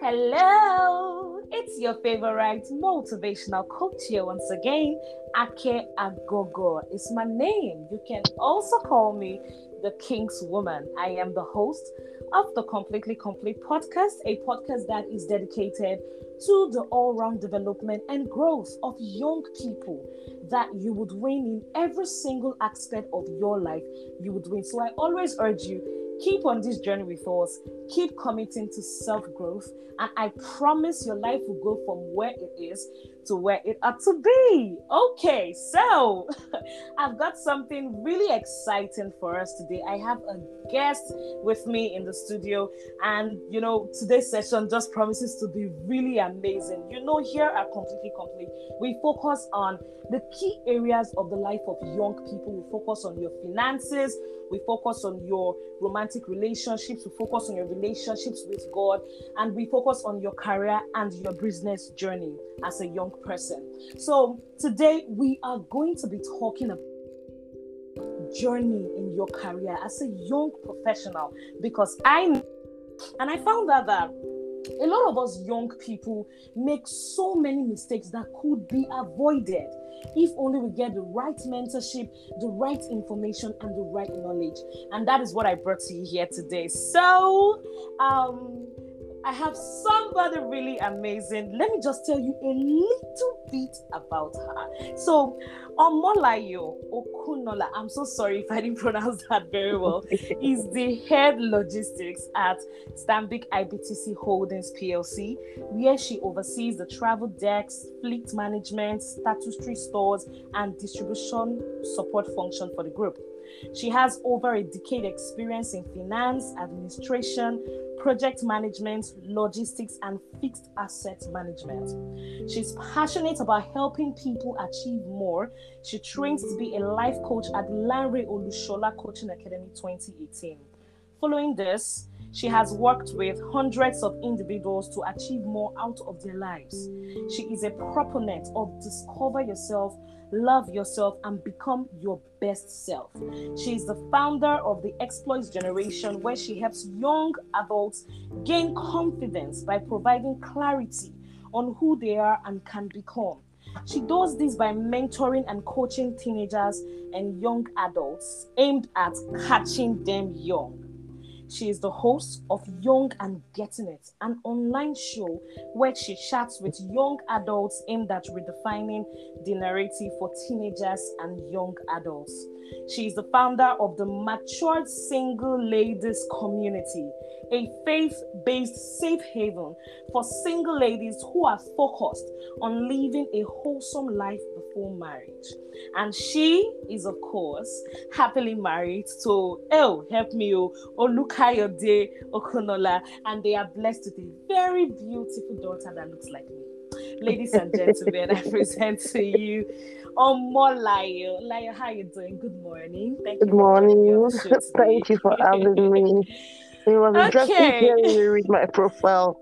Hello, it's your favorite motivational coach here once again. Ake Agogo is my name. You can also call me the King's Woman. I am the host of the Completely Complete podcast, a podcast that is dedicated to the all round development and growth of young people that you would win in every single aspect of your life. You would win. So I always urge you keep on this journey with us, keep committing to self growth, and I promise your life will go from where it is to where it ought to be. Okay, so I've got something really exciting for us today. I have a guest with me in the studio, and you know, today's session just promises to be really amazing. You know, here at Completely Complete, we focus on the key areas of the life of young people. We focus on your finances, we focus on your romantic relationships, we focus on your relationships with God, and we focus on your career and your business journey as a young person. So, today we are going to be talking about journey in your career as a young professional because I'm, and I found out that a lot of us young people make so many mistakes that could be avoided if only we get the right mentorship, the right information, and the right knowledge. And that is what I brought to you here today. So, um, I have somebody really amazing. Let me just tell you a little bit about her. So, Omolayo Okunola, I'm so sorry if I didn't pronounce that very well, is the head logistics at Stanbic IBTC Holdings PLC, where she oversees the travel decks, fleet management, statutory stores, and distribution support function for the group. She has over a decade experience in finance, administration, project management, logistics, and fixed asset management. She's passionate about helping people achieve more. She trains to be a life coach at Lanre Olushola Coaching Academy 2018. Following this, she has worked with hundreds of individuals to achieve more out of their lives. She is a proponent of discover yourself love yourself, and become your best self. She is the founder of the Exploits Generation, where she helps young adults gain confidence by providing clarity on who they are and can become. She does this by mentoring and coaching teenagers and young adults aimed at catching them young. She is the host of Young and Getting It, an online show where she chats with young adults aimed at redefining the narrative for teenagers and young adults. She is the founder of the Matured Single Ladies Community, a faith based safe haven for single ladies who are focused on living a wholesome life before marriage. And she is, of course, happily married to, oh, help me, oh, Olukayode Okunola, and they are blessed with a very beautiful daughter that looks like me. Ladies and gentlemen, I present to you Omolayo. Layo, how you doing? Good morning. Thank you. Good morning. Thank you for having me. It was okay. interesting hearing you read my profile.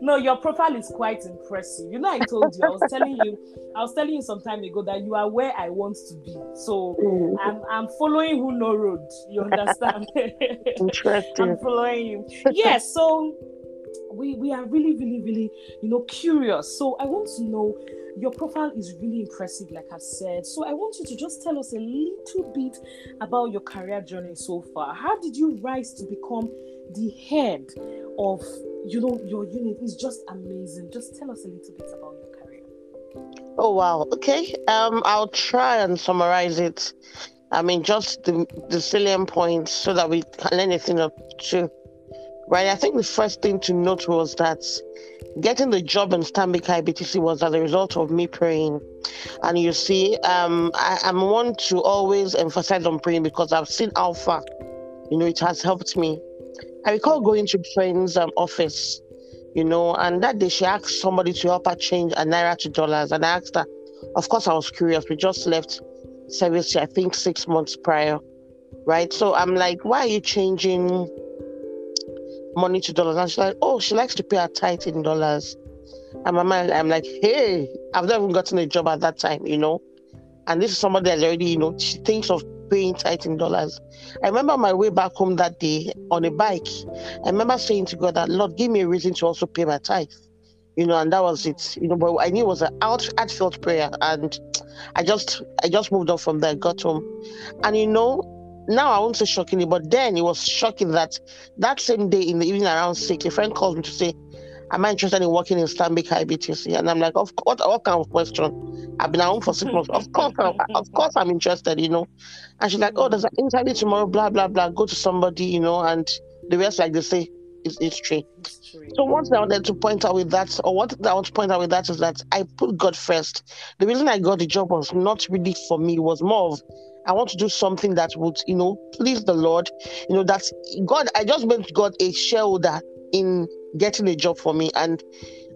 No, your profile is quite impressive. You know, I told you, I was telling you, I was telling you some time ago that you are where I want to be. So mm. I'm I'm following who no road. You understand? Interesting. I'm following you. Yes. Yeah, so we we are really, really, really, you know, curious. So I want to know your profile is really impressive, like I've said. So I want you to just tell us a little bit about your career journey so far. How did you rise to become the head of you know your unit? Is just amazing. Just tell us a little bit about your career. Oh wow. Okay. Um, I'll try and summarize it. I mean, just the, the salient points so that we can learn a thing or. Right. I think the first thing to note was that getting the job in Stanbic IBTC was as a result of me praying. And you see, um, I, am one to always emphasize on praying because I've seen how far, you know, it has helped me. I recall going to friend's um, office, you know, and that day she asked somebody to help her change a naira to dollars. And I asked her, of course, I was curious. We just left service, I think, six months prior, right? So I'm like, why are you changing? money to dollars. And she's like, oh, she likes to pay her tithe in dollars. And my mind, I'm like, hey, I've never even gotten a job at that time, you know. And this is somebody that already, you know, she thinks of paying tithe in dollars. I remember my way back home that day on a bike. I remember saying to God that Lord, give me a reason to also pay my tithe. You know, and that was it. You know, but I knew it was an out heartfelt prayer, and I just I just moved on from there, got home, and you know, now I won't say shockingly, but then it was shocking that that same day in the evening around six, a friend called me to say, Am I interested in working in Stanbic IBTC? And I'm like, of what, what kind of question? I've been at home for six months. Of course, I'm, of course, I'm interested, you know. And she's like, Oh, there's an interview tomorrow, blah, blah, blah. Go to somebody, you know, and the rest, like they say, is history. So what I wanted to point out with that, or what I want to point out with that is that I put God first. The reason I got the job was not really for me, it was more of I want to do something that would, you know, please the Lord. You know, that God, I just made God a shareholder in getting a job for me. And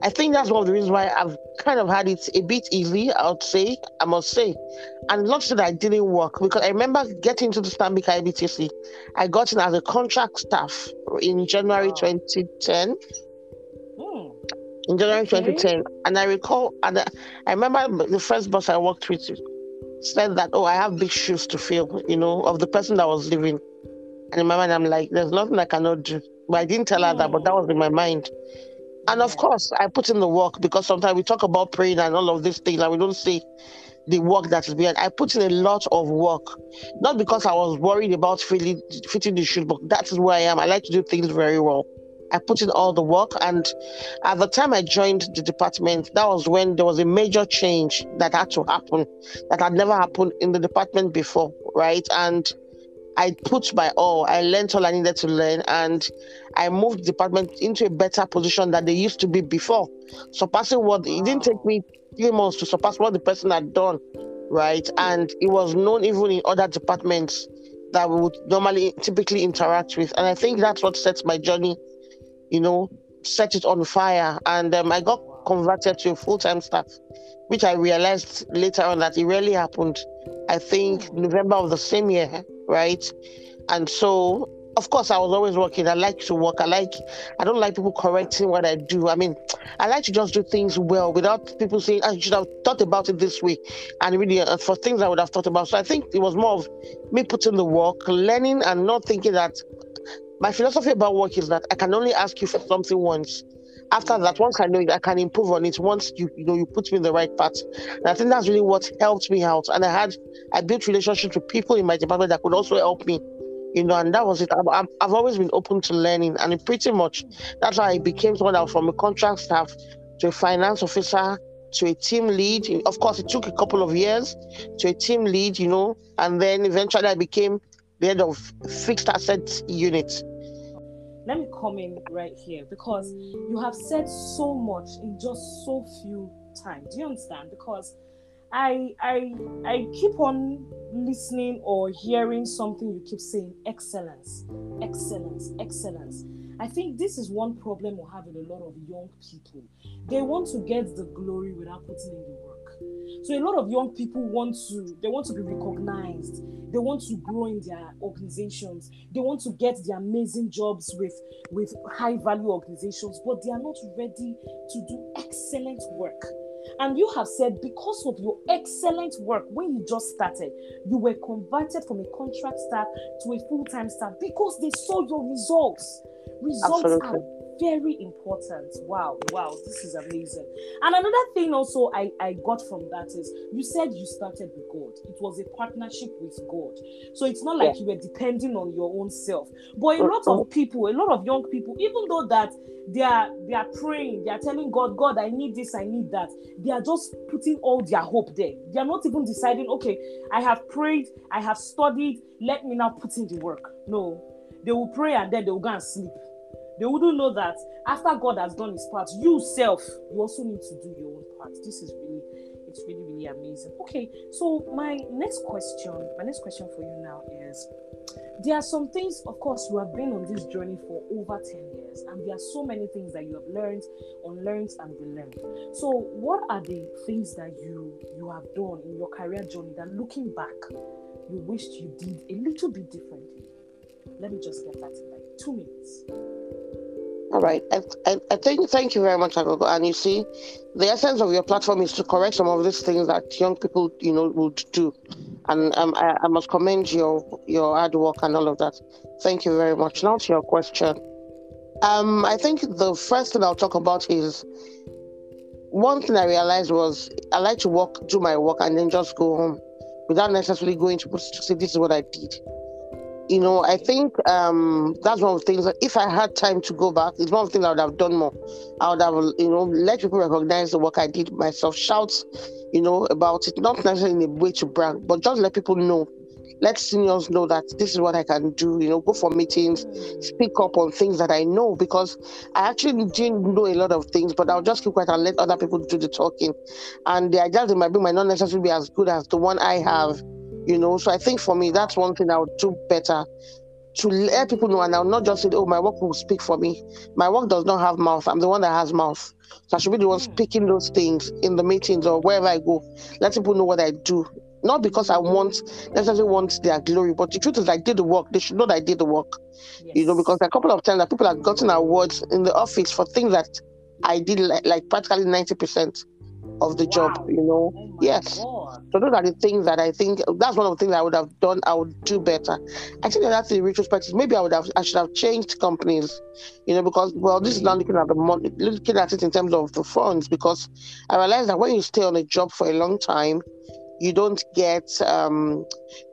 I think that's one of the reasons why I've kind of had it a bit easy, I would say, I must say. And not that I didn't work, because I remember getting to the Stanbic IBTC. I got in as a contract staff in January wow. 2010. Hmm. In January okay. 2010. And I recall, and I remember the first boss I worked with said that, oh, I have big shoes to fill, you know, of the person that was leaving. And in my mind, I'm like, there's nothing I cannot do. But I didn't tell her that, but that was in my mind. And of course, I put in the work because sometimes we talk about praying and all of these things, and we don't see the work that is behind. I put in a lot of work, not because I was worried about fitting, fitting the shoes, but that is where I am. I like to do things very well. I put in all the work. And at the time I joined the department, that was when there was a major change that had to happen that had never happened in the department before, right? And I put my all. I learned all I needed to learn, and I moved the department into a better position than they used to be before. Surpassing what it didn't take me three months to surpass what the person had done, right? And it was known even in other departments that we would normally typically interact with. And I think that's what sets my journey you know, set it on fire. And um, I got converted to a full time staff, which I realized later on that it really happened, I think, November of the same year, right? And so, of course, I was always working. I like to work. I like, I don't like people correcting what I do. I mean, I like to just do things well without people saying, I should have thought about it this way. And really, uh, for things I would have thought about. So I think it was more of me putting the work, learning, and not thinking that my philosophy about work is that I can only ask you for something once. After that, once I know I can improve on it. Once you you know you put me in the right path, and I think that's really what helped me out. And I had I built relationships with people in my department that could also help me, you know. And that was it. I've, I've always been open to learning, and pretty much that's why I became someone that was from a contract staff to a finance officer to a team lead. Of course, it took a couple of years to a team lead, you know, and then eventually I became the head of fixed asset unit. Let me come in right here because you have said so much in just so few time. Do you understand? Because I I I keep on listening or hearing something you keep saying excellence, excellence, excellence. I think this is one problem we have with a lot of young people. They want to get the glory without putting in the work. So a lot of young people want to they want to be recognized. They want to grow in their organizations. They want to get the amazing jobs with with high value organizations, but they are not ready to do excellent work. And you have said because of your excellent work when you just started, you were converted from a contract staff to a full-time staff because they saw your results. Results Absolutely. are very important. Wow, wow, this is amazing. And another thing also I, I got from that is you said you started with God. It was a partnership with God. So it's not like yeah. you were depending on your own self. But a lot of uh-huh. people, a lot of young people, even though that they are they are praying, they are telling God, God, I need this, I need that. They are just putting all their hope there. They are not even deciding, okay, I have prayed, I have studied, let me now put in the work. No, they will pray and then they will go and sleep they wouldn't know that after God has done his part, you self, you also need to do your own part. This is really, it's really, really amazing. Okay, so my next question, my next question for you now is there are some things, of course, you have been on this journey for over 10 years, and there are so many things that you have learned, unlearned, and relearned. So, what are the things that you you have done in your career journey that looking back, you wished you did a little bit differently? Let me just get that in like two minutes. All right. I, I, I think, thank you very much, Agogo. And you see, the essence of your platform is to correct some of these things that young people, you know, would do. And um, I, I must commend your your hard work and all of that. Thank you very much. Now to your question. Um, I think the first thing I'll talk about is one thing I realized was I like to work, do my work, and then just go home without necessarily going to, to say this is what I did you know, I think um, that's one of the things that if I had time to go back, it's one of the things I would have done more. I would have, you know, let people recognize the work I did myself, shout, you know, about it, not necessarily in a way to brag, but just let people know. Let seniors know that this is what I can do, you know, go for meetings, speak up on things that I know because I actually didn't know a lot of things, but I'll just keep quiet and let other people do the talking. And the ideas in my book might not necessarily be as good as the one I have you know. So I think for me, that's one thing I would do better to let people know, and I'll not just say, "Oh, my work will speak for me." My work does not have mouth. I'm the one that has mouth, so I should be the one hmm. speaking those things in the meetings or wherever I go. Let people know what I do. Not because I want necessarily want their glory, but the truth is, I did the work. They should know that I did the work. Yes. You know, because a couple of times that people have gotten awards in the office for things that I did like, like practically ninety percent of the wow. job, you know. Oh yes. God. So those are the things that I think that's one of the things I would have done. I would do better. I think that's the retrospect. Maybe I would have I should have changed companies, you know, because well, this is not looking at the money, looking at it in terms of the funds, because I realized that when you stay on a job for a long time, you don't get um,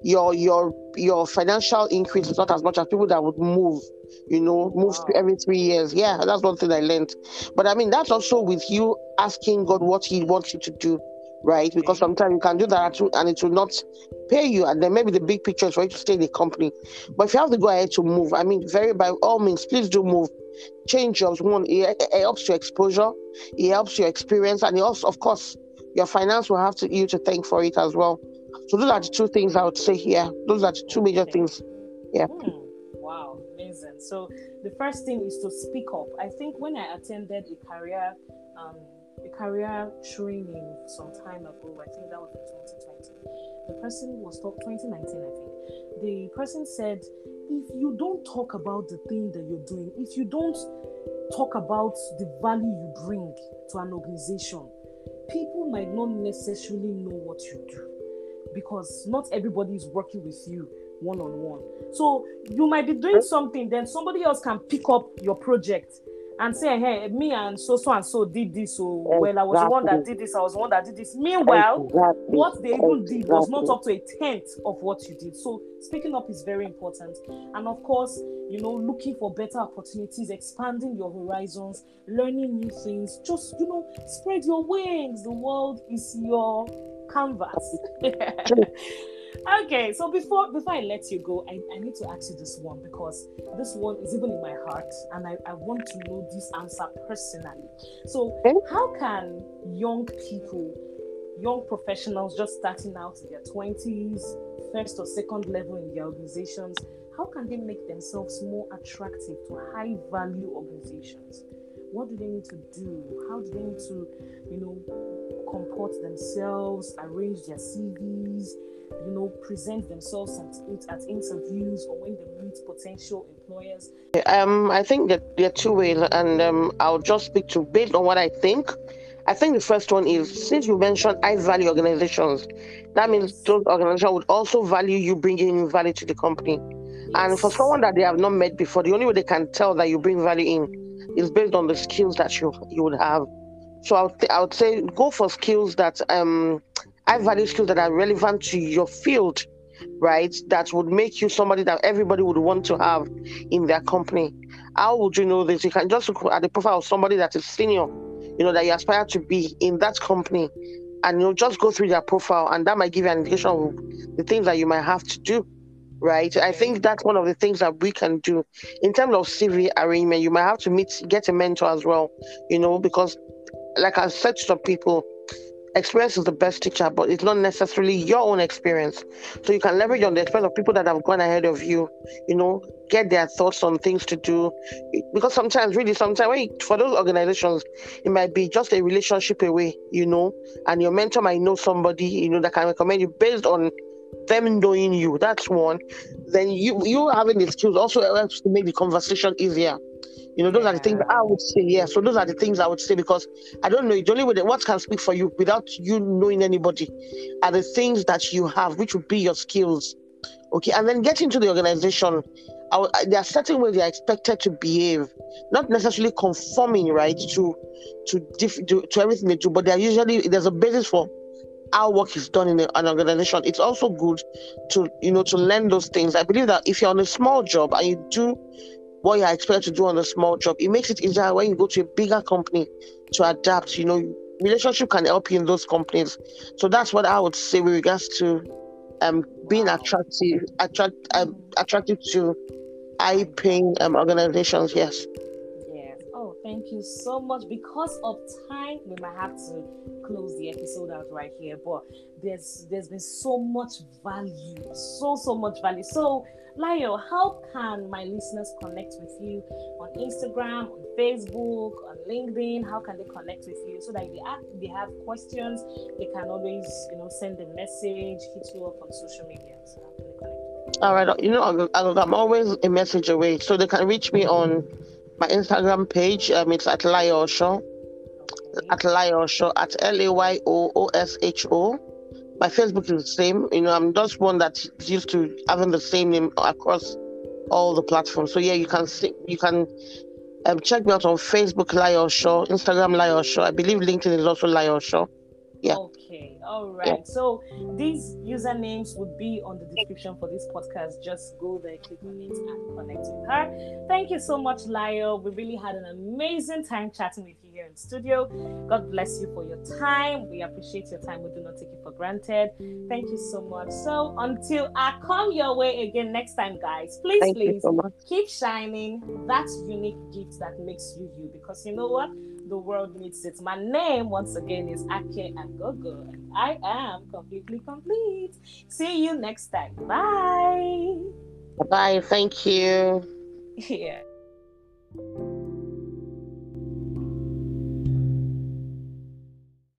your your your financial increase is not as much as people that would move you know, move wow. every three years. Yeah, that's one thing I learned. But I mean, that's also with you asking God what He wants you to do, right? Because sometimes you can do that and it will not pay you, and then maybe the big picture is for you to stay in the company. But if you have to go ahead to move, I mean, very by all means, please do move. Change jobs. One, it, it helps your exposure, it helps your experience, and it also, of course, your finance will have to you to thank for it as well. So those are the two things I would say here. Those are the two major things. Yeah. Hmm. Amazing. So the first thing is to speak up. I think when I attended a career um, a career training some time ago, I think that was in 2020. The person was talk 2019, I think. The person said, if you don't talk about the thing that you're doing, if you don't talk about the value you bring to an organization, people might not necessarily know what you do because not everybody is working with you one on one. So you might be doing something, then somebody else can pick up your project and say, hey, me and so so and so did this. So exactly. well, I was the one that did this. I was the one that did this. Meanwhile, exactly. what they even exactly. did was not up to a tenth of what you did. So speaking up is very important. And of course, you know, looking for better opportunities, expanding your horizons, learning new things. Just you know, spread your wings. The world is your canvas. okay, so before before I let you go, I, I need to ask you this one because this one is even in my heart and I, I want to know this answer personally. So how can young people, young professionals just starting out in their twenties, first or second level in their organizations, how can they make themselves more attractive to high value organizations? What do they need to do? How do they need to, you know, comport themselves, arrange their CVs, you know, present themselves at, at interviews or when they meet potential employers? Um, I think that there are two ways, and um, I'll just speak to based on what I think. I think the first one is since you mentioned high value organizations, that means those organizations would also value you bringing value to the company. Yes. And for someone that they have not met before, the only way they can tell that you bring value in is based on the skills that you you would have. So I would, th- I would say go for skills that um high value skills that are relevant to your field, right? That would make you somebody that everybody would want to have in their company. How would you know this? You can just look at the profile of somebody that is senior, you know, that you aspire to be in that company. And you know, just go through their profile, and that might give you an indication of the things that you might have to do right? I think that's one of the things that we can do in terms of CV arrangement. You might have to meet, get a mentor as well, you know, because like I said to some people, experience is the best teacher, but it's not necessarily your own experience. So you can leverage on the experience of people that have gone ahead of you, you know, get their thoughts on things to do. Because sometimes, really, sometimes for those organizations, it might be just a relationship away, you know, and your mentor might know somebody, you know, that can recommend you based on them knowing you. That's one. Then you you having the skills also helps to make the conversation easier You know, those are the things I would say. Yeah, so those are the things I would say because I don't know. It's only with what can speak for you without you knowing anybody are the things that you have, which would be your skills. Okay, and then get into the organization. I, there are certain ways they are expected to behave, not necessarily conforming, right, to to, diff, to to everything they do, but they are usually there's a basis for how work is done in an organization. It's also good to you know to learn those things. I believe that if you're on a small job and you do what you're expected to do on a small job, it makes it easier when you go to a bigger company to adapt. You know, relationship can help you in those companies. So that's what I would say with regards to um being attractive, attract um, attractive to high paying um, organizations. Yes. Thank you so much. Because of time, we might have to close the episode out right here. But there's there's been so much value, so so much value. So Layo, how can my listeners connect with you on Instagram, on Facebook, on LinkedIn? How can they connect with you so that if they have, they have questions, they can always, you know, send a message, hit you up on social media. So how can they connect? All right, you know, I'm always a message away, so they can reach me on my Instagram page. Um, it's at Show. Okay. At Layo Show at L A Y O O S H O my Facebook is the same. You know, I'm just one that's used to having the same name across all the platforms. So yeah, you can see, you can um, check me out on Facebook, Layo Show, Instagram, Layo Show. I believe LinkedIn is also Layo Show. Yeah. Okay. All right. Yeah. So these usernames would be on the description for this podcast. Just go there, click on it, and connect with her. Thank you so much, Layo. We really had an amazing time chatting with you here in studio. God bless you for your time. We appreciate your time. We do not take it for granted. Thank you so much. So until I come your way again next time, guys, please, Thank please so keep shining that unique gift that makes you you. Because you know what? The world needs it. My name, once again, is Ake Agogo, and I am completely complete. See you next time. Bye. Bye. Thank you. Yeah.